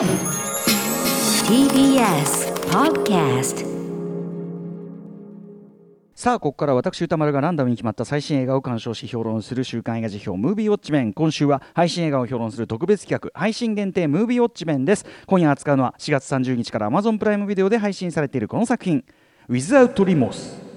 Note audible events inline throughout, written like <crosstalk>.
TBS Podcast さあここから私歌丸がランダムに決まった最新映画を鑑賞し評論する週刊映画辞表ムービーウォッチメン今週は配信映画を評論する特別企画配信限定ムービーウォッチメンです。今夜扱うのは4月30日から Amazon プライムビデオで配信されているこの作品。Without Remorse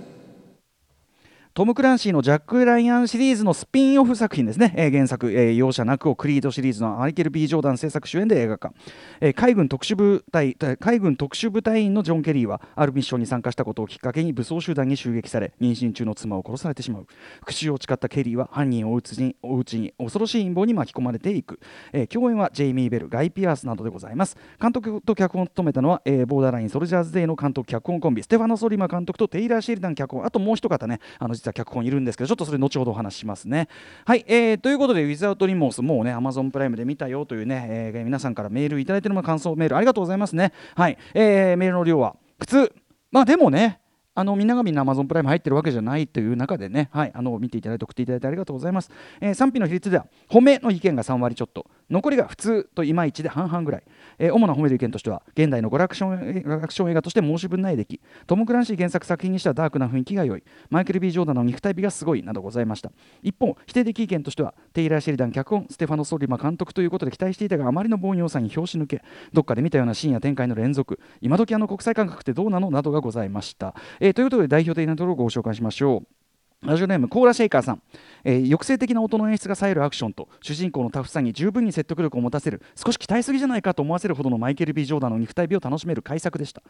トム・クランシーのジャック・ライアンシリーズのスピンオフ作品ですね、えー、原作、えー、容赦なくをクリードシリーズのマイケル・ B・ ジョーダン制作主演で映画化、えー、海軍特殊部隊海軍特殊部隊員のジョン・ケリーはあるミッションに参加したことをきっかけに武装集団に襲撃され妊娠中の妻を殺されてしまう。復讐を誓ったケリーは犯人を追うちに追ううちに恐ろしい陰謀に巻き込まれていく、えー、共演はジェイミー・ベルガイ・ピアースなどでございます。監督と脚本を務めたのは、えー、ボーダーライン・ソルジャーズ・デイの監督脚本コンビステファノ・ソリマ監督とテイラー・シェリダン脚本あともう一方ねあの実は脚本いるんですけどちょっとそれ後ほどお話しますね。はい、えー、ということで、ウィザードリモース、もうね、Amazon プライムで見たよというね、えー、皆さんからメールいただいてるの感想メール、ありがとうございますね。はい、えー、メールの量は普通、まあでもね、あのみんながみんな Amazon プライム入ってるわけじゃないという中でね、はい、あの見ていただいて送っていただいてありがとうございます。えー、賛否の比率では褒めの意見が3割ちょっと、残りが普通といまいちで半々ぐらい、えー、主な褒める意見としては現代の娯楽ション映画として申し分ない出来トム・クランシー原作作品にしてはダークな雰囲気が良いマイケル・ B・ ジョーダンの肉体美がすごいなどございました。一方否定的意見としてはテイラー・シェリダン脚本ステファノ・ソリマ監督ということで期待していたがあまりの凡庸さに拍子抜けどっかで見たようなシーンや展開の連続今時あの国際感覚ってどうなの？などがございました、えー、ということで代表的なところをご紹介しましょう。ラジオネームコーラシェイカーさん、えー、抑制的な音の演出が冴えるアクションと主人公のタフさに十分に説得力を持たせる少し期待すぎじゃないかと思わせるほどのマイケル・ B・ ジョーダンの肉体美を楽しめる改作でした、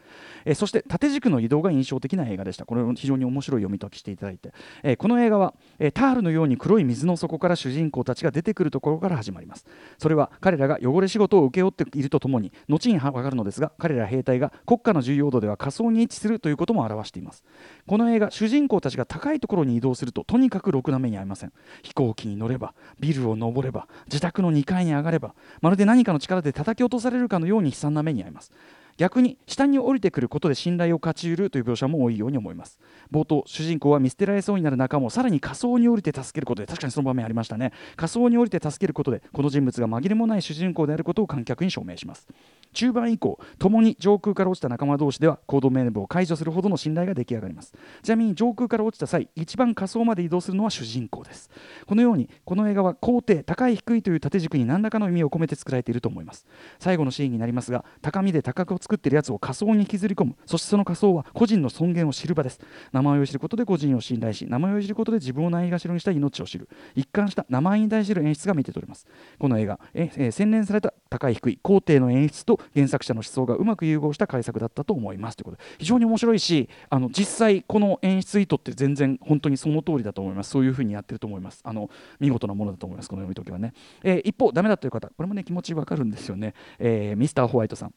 えー、そして縦軸の移動が印象的な映画でした。これを非常に面白い読み解きしていただいて、えー、この映画は、えタールのように黒い水の底から主人公たちが出てくるところから始まります。それは彼らが汚れ仕事を請け負っているとともに後に分かるのですが彼ら兵隊が国家の重要度では仮想に位置するということも表しています。この映画主人公たちが高いところに移動するととにかくろくな目に遭いません。飛行機に乗ればビルを登れば自宅の2階に上がればまるで何かの力で叩き落とされるかのように悲惨な目に遭います。逆に下に降りてくることで信頼を勝ち得るという描写も多いように思います。冒頭主人公は見捨てられそうになる仲間をさらに仮想に降りて助けることで確かにその場面ありましたね。仮想に降りて助けることでこの人物が紛れもない主人公であることを観客に証明します。中盤以降共に上空から落ちた仲間同士では行動名簿を解除するほどの信頼が出来上がります。ちなみに上空から落ちた際一番下層まで移動するのは主人公です。このようにこの映画は高低高い低いという縦軸に何らかの意味を込めて作られていると思います。最後のシーンになりますが高みで高く作ってるやつを仮想に引きずり込む。そしてその仮想は個人の尊厳を知る場です。名前を知ることで個人を信頼し名前を知ることで自分をないがしろにした命を知る。一貫した名前に対する演出が見て取れます。この映画え、え洗練された高い低い高低の演出と原作者の思想がうまく融合した改作だったと思います。ということで非常に面白いしあの実際この演出意図って全然本当にその通りだと思います。そういうふうにやってると思います。あの見事なものだと思います。この読み解きはね、えー、一方ダメだという方これもね気持ちわかるんですよね、えー、ミスターホワイトさん。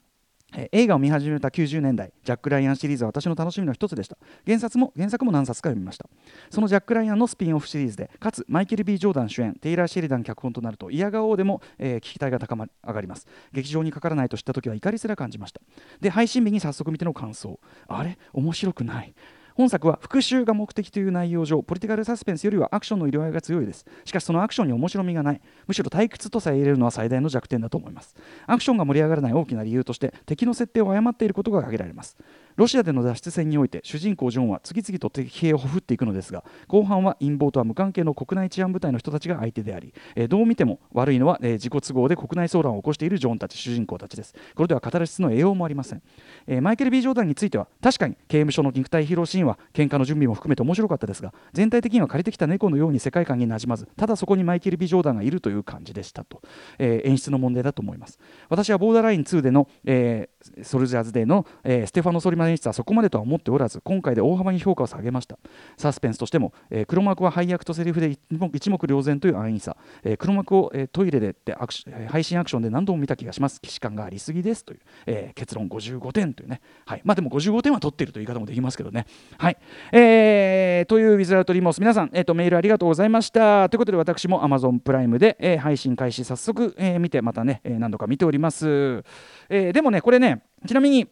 映画を見始めた90年代ジャック・ライアンシリーズは私の楽しみの一つでした。原作も原作も何冊か読みました。そのジャック・ライアンのスピンオフシリーズでかつマイケル・ B・ ジョーダン主演テイラー・シェリダン脚本となると嫌顔でも、えー、聞きたいが高まり上がります。劇場にかからないと知った時は怒りすら感じました。で配信日に早速見ての感想。あれ？面白くない。本作は復讐が目的という内容上ポリティカルサスペンスよりはアクションの色合いが強いです。しかしそのアクションに面白みがない。むしろ退屈とさえ入れるのは最大の弱点だと思います。アクションが盛り上がらない大きな理由として敵の設定を誤っていることが挙げられます。ロシアでの脱出戦において主人公ジョンは次々と敵兵をほふっていくのですが後半は陰謀とは無関係の国内治安部隊の人たちが相手であり、えー、どう見ても悪いのは、えー、自己都合で国内騒乱を起こしているジョンたち主人公たちです。これではカタルシスの栄養もありません、えー、マイケル・ B・ ジョーダンについては確かに刑務所の肉体披露シーンは喧嘩の準備も含めて面白かったですが全体的には借りてきた猫のように世界観になじまずただそこにマイケル・ビジョーダンがいるという感じでしたと、えー、演出の問題だと思います。私はボーダーライン2での、えー、ソルジャーズデーの、えー、ステファノ・ソリマネン演出はそこまでとは思っておらず今回で大幅に評価を下げました。サスペンスとしても、えー、黒幕は配役とセリフで一目瞭然という安易さ、えー、黒幕を、えー、トイレでってアクシ配信アクションで何度も見た気がします。既視感がありすぎですという、えー、結論55点というね、はい、まあでも55点は取っているという言い方もできますけどね。はい、えー、というウィズアウトリモース。皆さん、えーと、メールありがとうございました。ということで私も Amazon プライムで、えー、配信開始早速、えー、見てまたね、えー、何度か見ております、えー、でもねこれねちなみに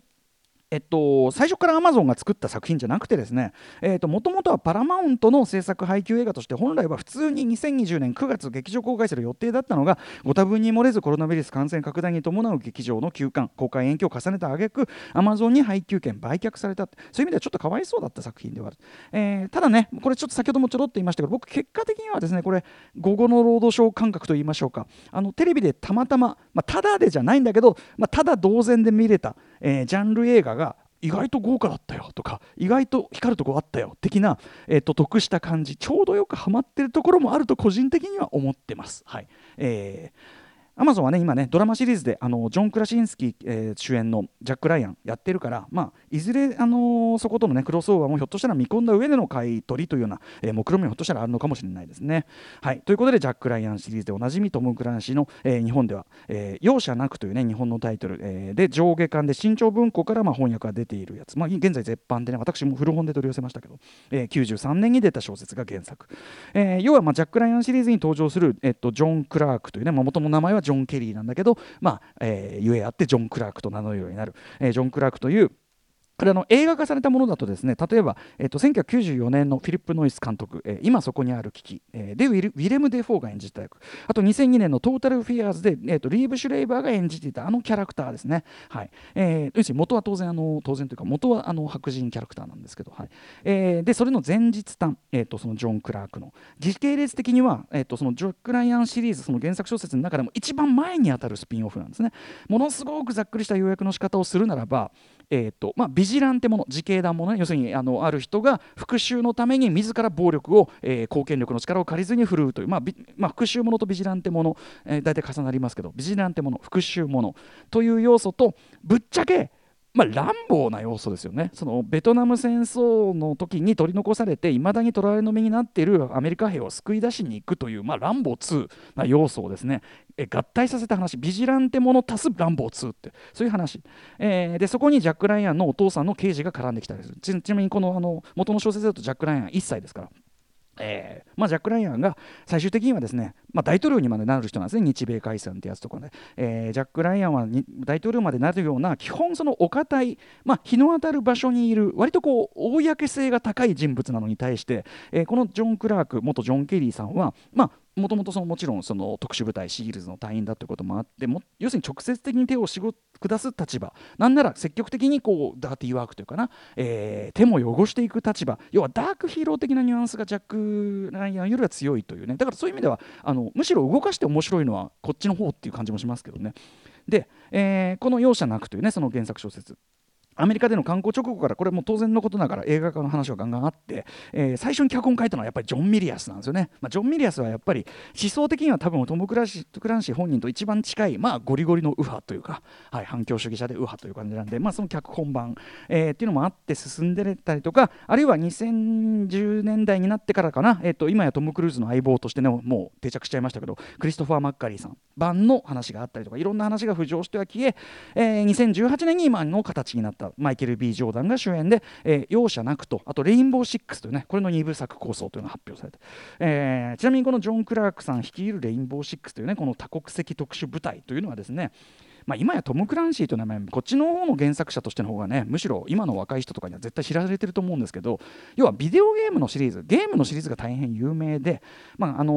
えっと、最初からアマゾンが作った作品じゃなくてですねもともとはパラマウントの制作配給映画として本来は普通に2020年9月劇場公開する予定だったのがご多分に漏れずコロナウイルス感染拡大に伴う劇場の休館公開延期を重ねた挙句アマゾンに配給権売却されたそういう意味ではちょっとかわいそうだった作品ではある、えー、ただねこれちょっと先ほどもちょろっと言いましたけど僕結果的にはですねこれ午後のロードショー感覚と言いましょうか。あのテレビでたまたま、まあ、ただでじゃないんだけど、まあ、ただ同然で見れた、えー、ジャンル映画が意外と豪華だったよとか意外と光るとこあったよ的な、えーと、得した感じちょうどよくはまってるところもあると個人的には思ってます。はいえーアマゾンはね今ねドラマシリーズであのジョン・クラシンスキー、えー、主演のジャック・ライアンやってるから、まあ、いずれ、あのー、そことのねクロスオーバーもひょっとしたら見込んだ上での買い取りというような、えー、目論見もひょっとしたらあるのかもしれないですね。はい。ということでジャック・ライアンシリーズでおなじみトム・クランシーの、えー、日本では、えー、容赦なくというね日本のタイトル、えー、で上下巻で新潮文庫からまあ翻訳が出ているやつ、まあ、現在絶版でね私も古本で取り寄せましたけど、えー、93年に出た小説が原作、えー、要はまあジャック・ライアンシリーズに登場する、えっと、ジョン・クラークというね、もともと名前はジョン・ケリーなんだけど、まあえー、ゆえあってジョン・クラークと名乗るようになる、えー、ジョン・クラークというこれあの映画化されたものだとですね例えば、えー、と1994年のフィリップ・ノイス監督「えー、今そこにある危機」えー、でウィレム・デ・フォーが演じた役あと2002年の「トータル・フィアーズで」えー、とリーブ・シュレイバーが演じていたあのキャラクターですね、はい。えー、元は当然あの当然というか元はあの白人キャラクターなんですけど、はい。えー、でそれの前日談、えー、とそのジョン・クラークの。時系列的には、えー、とそのジョック・ライアンシリーズその原作小説の中でも一番前にあたるスピンオフなんですね。ものすごくざっくりした要約の仕方をするならばえーとまあ、ビジランテもの自警団もの、ね、要するにあのある人が復讐のために自ら暴力を、えー、貢献力の力を借りずに振るうという、まあまあ、復讐ものとビジランテもの、えー、大体重なりますけどビジランテもの復讐ものという要素とぶっちゃけまあ、乱暴な要素ですよね。そのベトナム戦争の時に取り残されていまだに捕らえの身になっているアメリカ兵を救い出しに行くという、まあ、乱暴2な要素をですねえ合体させた話。ビジランテもの足す乱暴2って。そういう話、えー、でそこにジャック・ライアンのお父さんの刑事が絡んできたりする。ちなみにこのあの元の小説だとジャック・ライアン1歳ですから。えーまあ、ジャック・ライアンが最終的にはですね、まあ、大統領にまでなる人なんですね、日米解散ってやつとかね、えー、ジャック・ライアンは大統領までなるような、基本、そのお堅い、まあ、日の当たる場所にいる、割とこう公性が高い人物なのに対して、えー、このジョン・クラーク、元ジョン・ケリーさんは、まあ、もともともちろんその特殊部隊シールズの隊員だということもあっても要するに直接的に手を仕事下す立場。なんなら積極的にこうダーティーワークというかな、えー、手も汚していく立場。要はダークヒーロー的なニュアンスがジャック・ライアンよりは強いというね。だからそういう意味ではあのむしろ動かして面白いのはこっちの方っていう感じもしますけどね。で、えー、この「容赦なく」というねその原作小説。アメリカでの刊行直後からこれも当然のことながら映画化の話はガンガンあって、えー、最初に脚本書いたのはやっぱりジョン・ミリアスなんですよね、まあ、ジョン・ミリアスはやっぱり思想的には多分トム・クランシー本人と一番近い、まあ、ゴリゴリの右派というか、はい、反共主義者で右派という感じなんで、まあ、その脚本版、えー、っていうのもあって進んでたりとかあるいは2010年代になってからかな、えー、と今やトム・クルーズの相棒としてねもう定着しちゃいましたけどクリストファー・マッカリーさん版の話があったりとかいろんな話が浮上しては消ええー、2018年に今の形になった。マイケル・ B・ ジョーダンが主演で、えー、容赦なくとあとレインボーシックスというねこれの2部作構想というのが発表されて、えー、ちなみにこのジョン・クラークさん率いるレインボーシックスというねこの多国籍特殊部隊というのはですねまあ、今やトム・クランシーという名前こっちの方の原作者としての方がねむしろ今の若い人とかには絶対知られてると思うんですけど要はビデオゲームのシリーズゲームのシリーズが大変有名で、まああの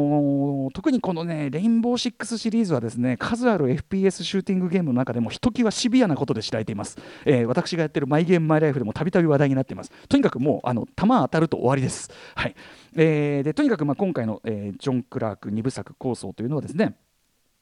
ー、特にこのねレインボーシックスシリーズはですね数ある FPS シューティングゲームの中でもひときわシビアなことで知られています、えー、私がやってるマイゲームマイライフでもたびたび話題になっています。とにかくもうあの弾当たると終わりです。はい。えー、でとにかくまあ今回の、えー、ジョン・クラーク2部作構想というのはですね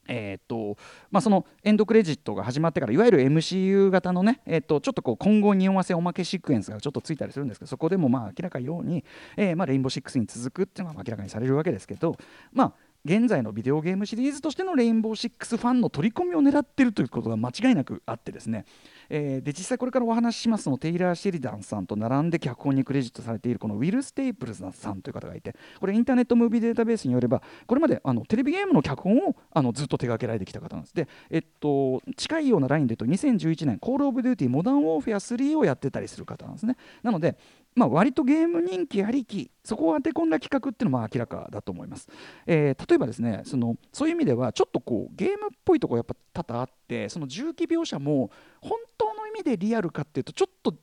えーとまあ、そのエンドクレジットが始まってからいわゆる MCU 型のね、えー、とちょっとこう今後匂わせおまけシークエンスがちょっとついたりするんですけどそこでもまあ明らかように、えーまあ、レインボー6に続くっていうのが明らかにされるわけですけどまあ現在のビデオゲームシリーズとしてのレインボー6ファンの取り込みを狙ってるということが間違いなくあってですねえー、で実際これからお話ししますのテイラー・シェリダンさんと並んで脚本にクレジットされているこのウィル・ステイプルズさんという方がいてこれインターネットムービーデータベースによればこれまであのテレビゲームの脚本をあのずっと手掛けられてきた方なんです。で、えっと、近いようなラインで言うと2011年コール・オブ・デューティー・モダン・ウォーフェア3をやってたりする方なんですね。なのでまあ、割とゲーム人気ありきそこを当て込んだ企画っていうのも明らかだと思います、えー、例えばですねそのそういう意味ではちょっとこうゲームっぽいとこやっぱ多々あってその重機描写も本当の意味でリアルかっていうとちょっと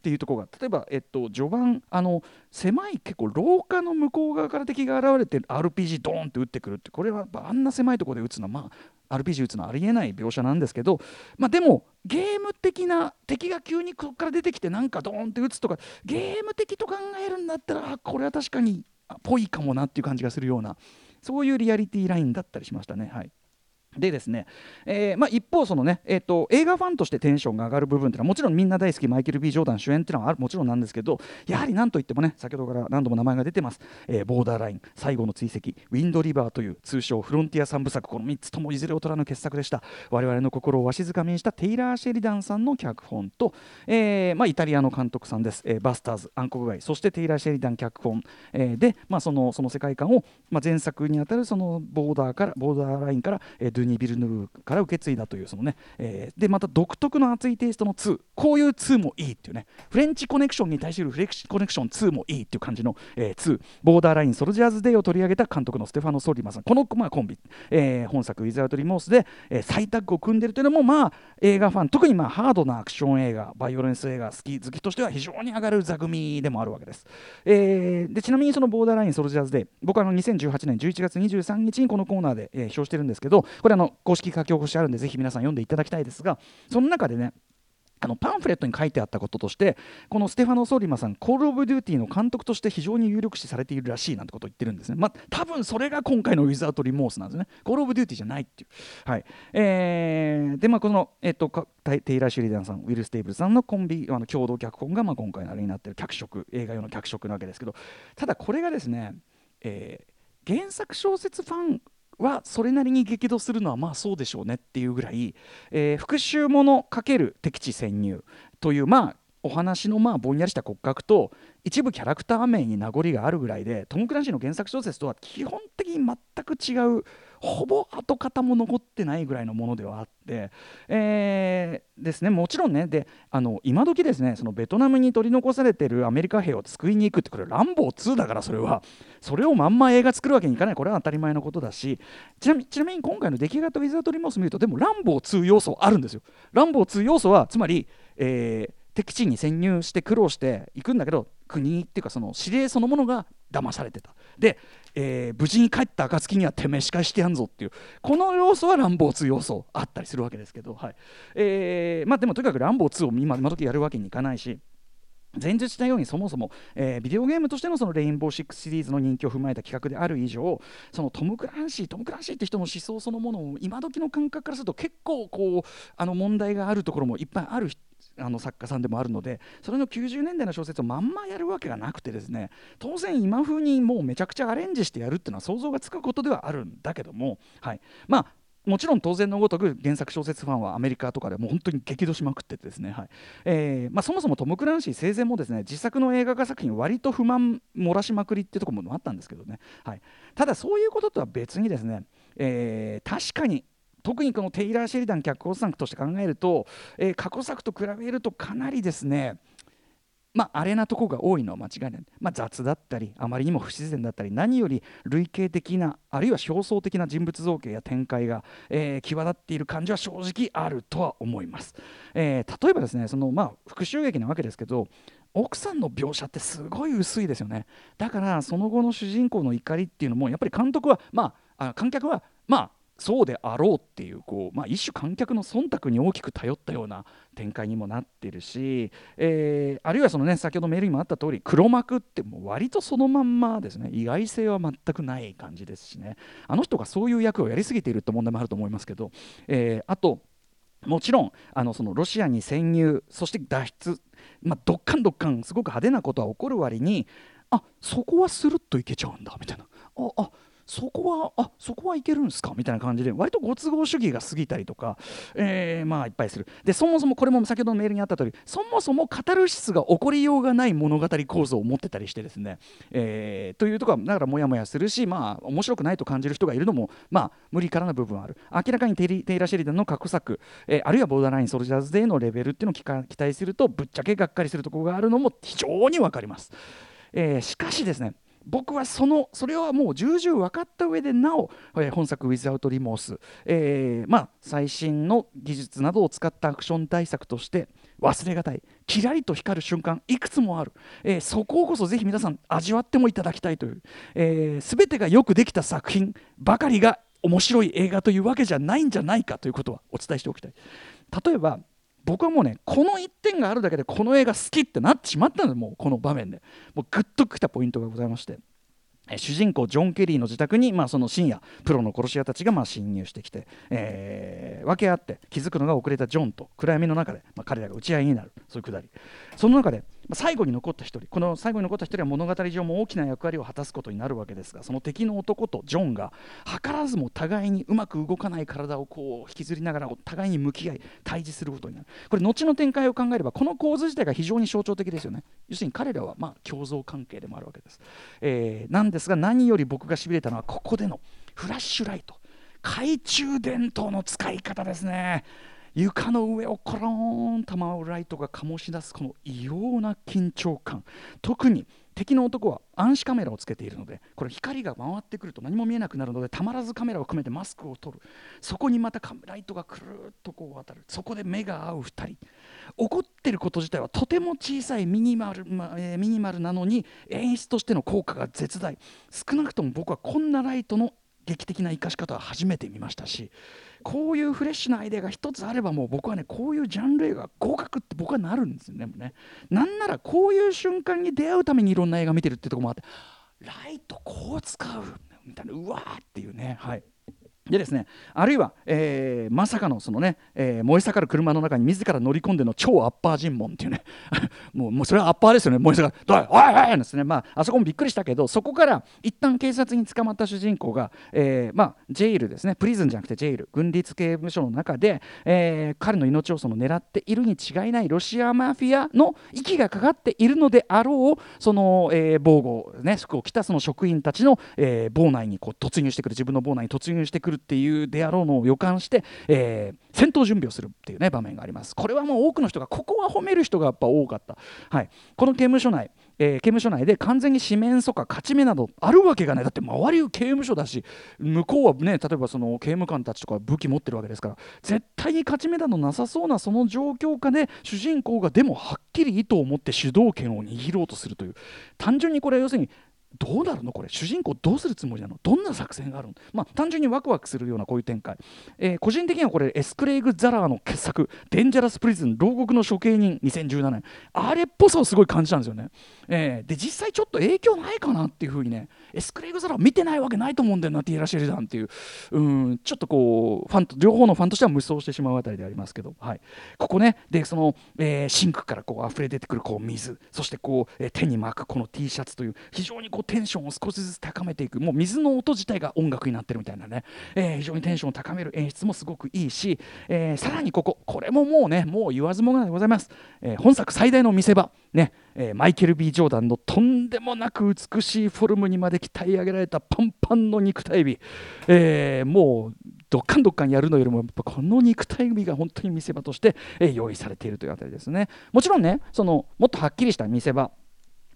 っていうとこが例えば、えっと、序盤あの狭い結構廊下の向こう側から敵が現れて RPG ドーンって撃ってくるってこれはあんな狭いところで撃つのはまあ RPG 撃つのはありえない描写なんですけど、まあ、でもゲーム的な敵が急にここから出てきてなんかドーンって撃つとかゲーム的と考えるんだったらこれは確かにぽいかもなっていう感じがするようなそういうリアリティラインだったりしましたね。はいでですね、えーまあ、一方そのね、えーと、映画ファンとしてテンションが上がる部分っていうのはもちろんみんな大好きマイケル・ B・ ジョーダン主演っていうのはもちろんなんですけどやはり何といってもね先ほどから何度も名前が出てます、えー、ボーダーライン最後の追跡ウィンドリバーという通称フロンティア3部作この3つともいずれ劣らぬ傑作でした。我々の心をわしづかみにしたテイラー・シェリダンさんの脚本と、えーまあ、イタリアの監督さんです、えー、バスターズ暗黒街。そしてテイラー・シェリダン脚本、えー、で、まあ、そのその世界観を、まあ、前作にあたるそのボーダーからボーダーラインから、えー、ドゥニ・ビルヌーから受け継いだというそのね、えー、でまた独特の熱いテイストの2こういう2もいいっていうねフレンチコネクションに対するフレンチコネクション2もいいっていう感じの、えー、2ボーダーラインソルジャーズデーを取り上げた監督のステファノ・ソリマさん。この、まあ、コンビ、えー、本作「ウィズアウト・リモースで」えー、再タッグを組んでるというのもまあ映画ファン特にまあハードなアクション映画バイオレンス映画好き好きとしては非常に上がる座組でもあるわけです、えー、でちなみにそのボーダーラインソルジャーズデー僕はあの2018年11月23日にこのコーナーで、えー、評してるんですけどこれあの公式書き起こしあるんでぜひ皆さん読んでいただきたいですがその中でねあのパンフレットに書いてあったこととしてこのステファノ・ソーリマさんコール・オブ・デューティーの監督として非常に有力視されているらしいなんてことを言ってるんですね。まあ多分それが今回のウィズアウト・リモースなんですね。コール・オブ・デューティーじゃないっていう。はい。えー、でまあこの、えっと、テイラー・シェリダンさんウィル・ステイプルズさんのコンビあの共同脚本が、まあ、今回のあれになってる脚色映画用の脚色なわけですけどただこれがですね、えー、原作小説ファンはそれなりに激怒するのはまあそうでしょうねっていうぐらい、えー、復讐もの×敵地潜入というまあお話のまあぼんやりした骨格と一部キャラクター名に名残があるぐらいでトム・クランシーの原作小説とは基本的に全く違うほぼ跡形も残ってないぐらいのものではあって、えー、ですね。もちろんねであの今時ですねそのベトナムに取り残されているアメリカ兵を救いに行くってこれランボー2だからそれは。それをまんま映画作るわけにいかない。これは当たり前のことだし。ちなみちなみに今回の出来型ウィザードリモース見るとでもランボー2要素あるんですよ。ランボー2要素はつまり、えー敵地に潜入して苦労していくんだけど国っていうかその指令そのものが騙されてた。で、えー、無事に帰った暁にはてめえ仕返してやんぞっていうこの要素は乱暴2要素あったりするわけですけど、はい。えーまあ、でもとにかく乱暴2を今今時やるわけにいかないし前述したようにそもそも、えー、ビデオゲームとしてのそのレインボー6シリーズの人気を踏まえた企画である以上そのトム・クランシートム・クランシーって人の思想そのものを今時の感覚からすると結構こうあの問題があるところもいっぱいある人あの作家さんでもあるのでそれの90年代の小説をまんまやるわけがなくてですね当然今風にもうめちゃくちゃアレンジしてやるっていうのは想像がつくことではあるんだけども、はい、まあもちろん当然のごとく原作小説ファンはアメリカとかでも本当に激怒しまくっててですね、はい。えーまあ、そもそもトム・クランシー生前もですね自作の映画化作品割と不満漏らしまくりっていうところもあったんですけどね、はい、ただそういうこととは別にですね、えー、確かに特にこのテイラー・シェリダン脚本作として考えると、えー、過去作と比べるとかなりですねまあ、あれなとこが多いのは間違いない、まあ、雑だったりあまりにも不自然だったり何より類型的なあるいは表層的な人物造形や展開が、えー、際立っている感じは正直あるとは思います、えー、例えばですねその、まあ、復讐劇なわけですけど奥さんの描写ってすごい薄いですよね。だからその後の主人公の怒りっていうのもやっぱり監督はまあ観客はまあそうであろうっていうこう、まあ、一種観客の忖度に大きく頼ったような展開にもなってるし、えー、あるいはそのね先ほどメールにもあった通り黒幕ってもう割とそのまんまですね。意外性は全くない感じですしね。あの人がそういう役をやりすぎているって問題もあると思いますけど、えー、あともちろんあのそのロシアに潜入そして脱出、まあ、どっかんどっかんすごく派手なことは起こる割にあそこはスルッといけちゃうんだみたいな。ああそこはあそこはいけるんですか？みたいな感じで割とご都合主義が過ぎたりとか、えー、まあいっぱいする。でそもそもこれも先ほどのメールにあった通りそもそもカタルシスが起こりようがない物語構造を持ってたりしてですね、えー、というところはだからモヤモヤするしまあ面白くないと感じる人がいるのもまあ無理からな部分はある。明らかにテイラ・シェリダンの過去作、えー、あるいはボーダーライン・ソルジャーズ・デーのレベルっていうのを期待するとぶっちゃけがっかりするところがあるのも非常に分かります、えー、しかしですね僕はそのそれはもう重々分かった上でなお、えー、本作「Without Remorse、えー」まあ、最新の技術などを使ったアクション対策として忘れがたいキラリと光る瞬間いくつもある、えー、そこをこそぜひ皆さん味わってもいただきたいという、えー、全てがよくできた作品ばかりが面白い映画というわけじゃないんじゃないかということはお伝えしておきたい。例えば僕はもうねこの1点があるだけでこの映画好きってなってしまったのでもうこの場面で。もうグッときたポイントがございまして。主人公ジョン・ケリーの自宅に、まあ、その深夜プロの殺し屋たちがまあ侵入してきて、えー、分け合って気づくのが遅れたジョンと暗闇の中で、まあ、彼らが打ち合いになる。そういうくだり。その中で最後に残った1人この最後に残った1人は物語上も大きな役割を果たすことになるわけですがその敵の男とジョンが図らずも互いにうまく動かない体をこう引きずりながら互いに向き合い対峙することになる。これ後の展開を考えればこの構図自体が非常に象徴的ですよね。要するに彼らはま共存関係でもあるわけです、えー、なんですが何より僕がしびれたのはここでのフラッシュライト。懐中電灯の使い方ですね。床の上をコローンと舞うライトが醸し出すこの異様な緊張感。特に敵の男は暗視カメラをつけているのでこれ光が回ってくると何も見えなくなるのでたまらずカメラを組めてマスクを取る。そこにまたライトがくるっとこう渡る。そこで目が合う2人。怒ってること自体はとても小さいミニマル、まえー、ミニマルなのに演出としての効果が絶大。少なくとも僕はこんなライトの劇的な生かし方は初めて見ましたしこういうフレッシュなアイデアが一つあればもう僕はねこういうジャンル映画合格って僕はなるんですよねね。なんならこういう瞬間に出会うためにいろんな映画見てるってとこもあってライトこう使うみたいなうわーっていうねはい。でですねあるいは、えー、まさかのそのね、えー、燃え盛る車の中に自ら乗り込んでの超アッパー尋問っていうね <laughs> もうもうそれはアッパーですよね。燃え盛る「どいおいおい!」ですね。まああそこもびっくりしたけどそこから一旦警察に捕まった主人公が、えー、まあジェイルですね。プリズンじゃなくてジェイル。軍立刑務所の中で、えー、彼の命をその狙っているに違いないロシアマフィアの息がかかっているのであろうその、えー、防護ね服を着たその職員たちの、えー、房内にこう突入してくる自分の房内に突入してくるっていうであろうのを予感して、えー、戦闘準備をするっていうね場面があります。これはもう多くの人がここは褒める人がやっぱ多かった、はい、この刑務所内えー、刑務所内で完全に四面楚歌勝ち目などあるわけがない。だって周りは刑務所だし向こうはね例えばその刑務官たちとか武器持ってるわけですから絶対に勝ち目などなさそうなその状況下で主人公がでもはっきり意図を持って主導権を握ろうとするという。単純にこれは要するにどうなるのこれ？主人公どうするつもりなの？どんな作戦があるの？まあ単純にワクワクするようなこういう展開、えー、個人的にはこれエスクレイグ・ザラーの傑作「デンジャラス・プリズン牢獄の処刑人2017年」あれっぽさをすごい感じたんですよね、えー、で実際ちょっと影響ないかなっていうふうにね S・クレイグ・ザラー見てないわけないと思うんだよなテイラー・シェリダンっていう。うんちょっとこうファンと両方のファンとしては妄想してしまうあたりでありますけど、はい、ここねでその、えー、シンクからこう溢れ出てくるこう水。そしてこう、えー、手に巻くこの T シャツという非常にこうテンションを少しずつ高めていく。もう水の音自体が音楽になってるみたいなね、えー、非常にテンションを高める演出もすごくいいし、えー、さらにこここれももうねもう言わずもがなでございます、えー、本作最大の見せ場。ねえー、マイケル・ B・ ジョーダンのとんでもなく美しいフォルムにまで鍛え上げられたパンパンの肉体美、えー、もうどっかんどっかんやるのよりもやっぱこの肉体美が本当に見せ場として、えー、用意されているというあたりですね。もちろんねそのもっとはっきりした見せ場。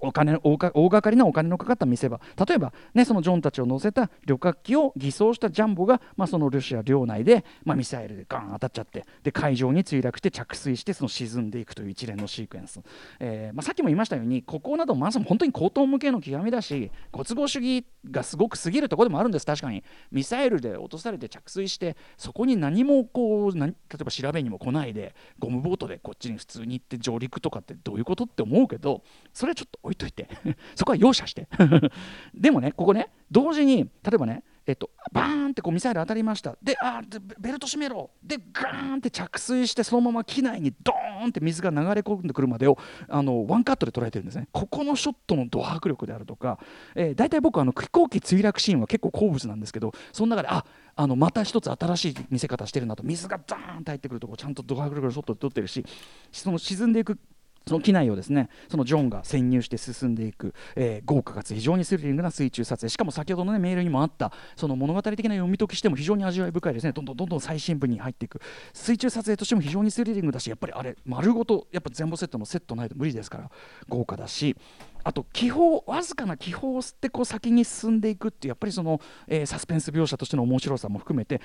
お金大掛かりなお金のかかった見せ場例えば、ね、そのジョンたちを乗せた旅客機を偽装したジャンボが、まあ、そのロシア領内で、まあ、ミサイルでガン当たっちゃってで海上に墜落して着水してその沈んでいくという一連のシークエンス、えーまあ、さっきも言いましたようにここなどまさに本当に高等無形の極みだしご都合主義がすごく過ぎるところでもあるんです。確かに。ミサイルで落とされて着水してそこに何もこう何例えば調べにも来ないでゴムボートでこっちに普通に行って上陸とかってどういうことって思うけどそれはちょっと置いといて。<laughs> そこは容赦して。<laughs> でもねここね同時に例えばねえっと、バーンってこうミサイル当たりました。であベルト締めろ。でガーンって着水してそのまま機内にドーンって水が流れ込んでくるまでをあのワンカットで捉えてるんですね。ここのショットのド迫力であるとか、えー、大体僕あの飛行機墜落シーンは結構好物なんですけどその中でああのまた一つ新しい見せ方してるなと。水がダーンと入ってくるとこちゃんとド迫力のショットで撮ってるしその沈んでいくその機内をですねそのジョンが潜入して進んでいく、えー、豪華かつ非常にスリリングな水中撮影。しかも先ほどの、ね、メールにもあったその物語的な読み解きしても非常に味わい深いですね。どんどんどんどん最新部に入っていく。水中撮影としても非常にスリリングだしやっぱりあれ丸ごとやっぱ全部セットのセットないと無理ですから豪華だし。あと気泡わずかな気泡を吸ってこう先に進んでいくっていうやっぱりその、えー、サスペンス描写としての面白さも含めて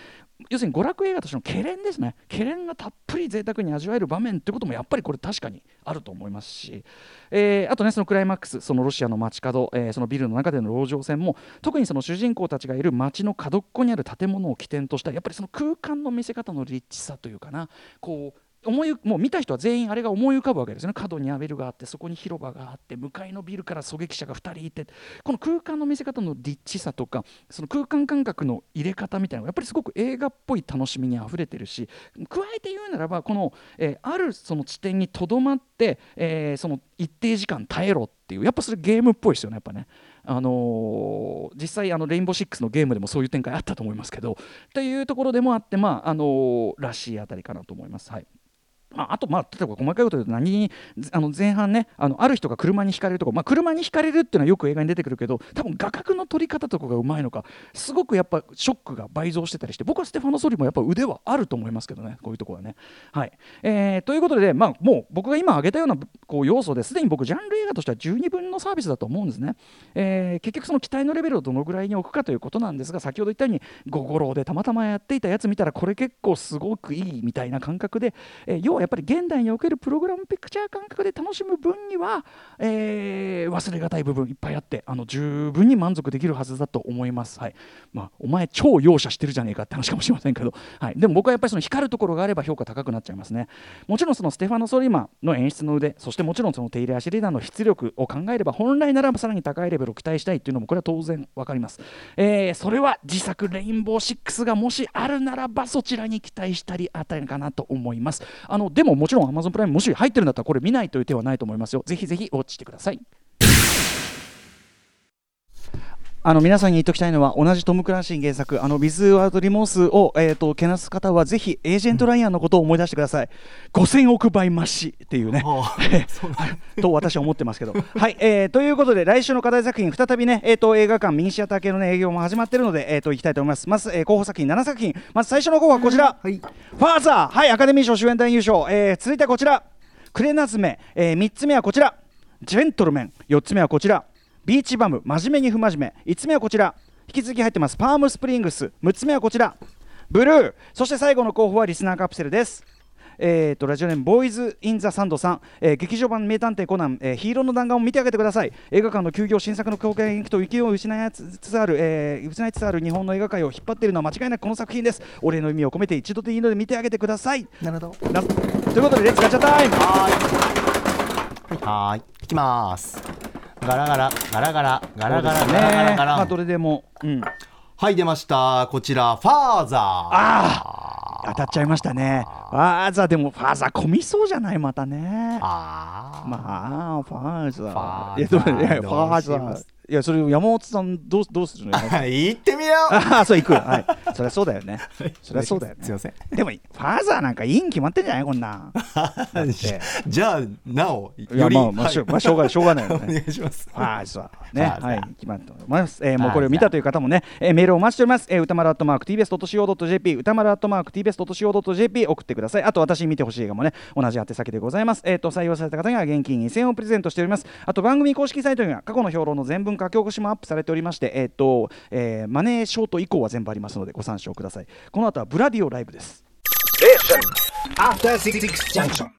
要するに娯楽映画としてのけれんですねけれんがたっぷり贅沢に味わえる場面ってこともやっぱりこれ確かにあると思いますし、えー、あとねそのクライマックスそのロシアの街角、えー、そのビルの中での籠城戦も特にその主人公たちがいる街の角っこにある建物を起点としたやっぱりその空間の見せ方のリッチさというかなこう思いもう見た人は全員あれが思い浮かぶわけですね角にアベルがあってそこに広場があって向かいのビルから狙撃者が2人いてこの空間の見せ方のリッチさとかその空間感覚の入れ方みたいなのがやっぱりすごく映画っぽい楽しみにあふれてるし加えて言うならばこの、えー、あるその地点にとどまって、えー、その一定時間耐えろっていうやっぱそれゲームっぽいですよねやっぱね。あのー、実際あのレインボーシックスのゲームでもそういう展開あったと思いますけどというところでもあって、まああのー、らしいあたりかなと思います。はいあと、まあ、例えば細かいこと言うと何にあの前半ねあのある人が車にひかれるとこ、まあ、車にひかれるっていうのはよく映画に出てくるけど多分画角の撮り方とかがうまいのかすごくやっぱショックが倍増してたりして僕はステファノ・ソリもやっぱ腕はあると思いますけどねこういうところはね。はいえー、ということで、まあ、もう僕が今挙げたようなこう要素ですでに僕ジャンル映画としては十二分のサービスだと思うんですね。えー、結局その期待のレベルをどのぐらいに置くかということなんですが先ほど言ったように五五郎でたまたまやっていたやつ見たらこれ結構すごくいいみたいな感覚で、えー、要はやっぱり現代におけるプログラムピクチャー感覚で楽しむ分には、えー、忘れがたい部分いっぱいあってあの十分に満足できるはずだと思います。はいまあ、お前超容赦してるじゃねえかって話かもしれませんけど、はい、でも僕はやっぱりその光るところがあれば評価高くなっちゃいますね。もちろんそのステファノ・ソリマの演出の腕そしてもちろんそのテイラー・シリーダーの出力を考えれば本来ならばさらに高いレベルを期待したいっていうのもこれは当然分かります。えー、それは自作レインボー6がもしあるならばそちらに期待したりあたりかなと思います。あのでももちろん Amazon プライムもし入ってるんだったらこれ見ないという手はないと思いますよ。ぜひぜひウォッチしてください。あの皆さんに言っておきたいのは同じトム・クランシー原作あのビズ・ワード・リモースを、えーと、けなす方はぜひエージェント・ライアンのことを思い出してください、うん、5000億倍増しっていうね。<laughs> と私は思ってますけど。はい、えー、ということで来週の課題作品再びね、えーと、映画館ミニシアター系の、ね、営業も始まっているので、えーと、いきたいと思います。まず、えー、候補作品7作品。まず最初の候補はこちら、はい、ファーザーはいアカデミー賞主演男優賞、えー、続いてはこちら。クレナズメ、えー、3つ目はこちら。ジェントルメン。4つ目はこちらビーチバム真面目に不真面目。5つ目はこちら。引き続き入ってます。パームスプリングス。6つ目はこちら。ブルー。そして最後の候補はリスナーカプセルです。えーと、ラジオネームボーイズ・イン・ザ・サンドさん、えー、劇場版名探偵コナン、えー、ヒーローの弾丸を見てあげてください。映画館の休業新作の公開延期と勢いを失いつつある、えー、失いつつある日本の映画界を引っ張っているのは間違いなくこの作品です。お礼の意味を込めて一度でいいので見てあげてください。なるほど。なということで Let's ガチャ time。はい。はい。い。きますガラガラガラガラガラガラガラガラガラまあどれでも。うん。はい出ました。こちらファーザー。ああ当たっちゃいましたね。ファーザーでもファーザー混みそうじゃないまたね。まあファーザー。ファーザー。いやファーザー。いやそれ山本さんどうどうするの？<laughs> 行ってみよう。ああそう行く。はい。そりゃそうだよね。<laughs> そりゃそうだよね。すいません。でもファーザーなんかいいに決まってんじゃないこんな <laughs> じゃあなおいやまあまあしょうがないしょうがないよね。お願いします。ファーザー。ねはい決まっております。えもうこれを見たという方もねえメールをお待ちしております。え歌丸アットマーク TBS.CO.JP 歌丸アットマーク TBS.CO.JP 送ってください。あと私見てほしい映画もね同じ宛先でございます。えっと採用された方には現金2000円をプレゼントしております。あと番組公式サイトには過去の評論の全文書き起こしもアップされておりまして、えーとえー、マネーショート以降は全部ありますのでご参照ください。この後はブラディオライブです。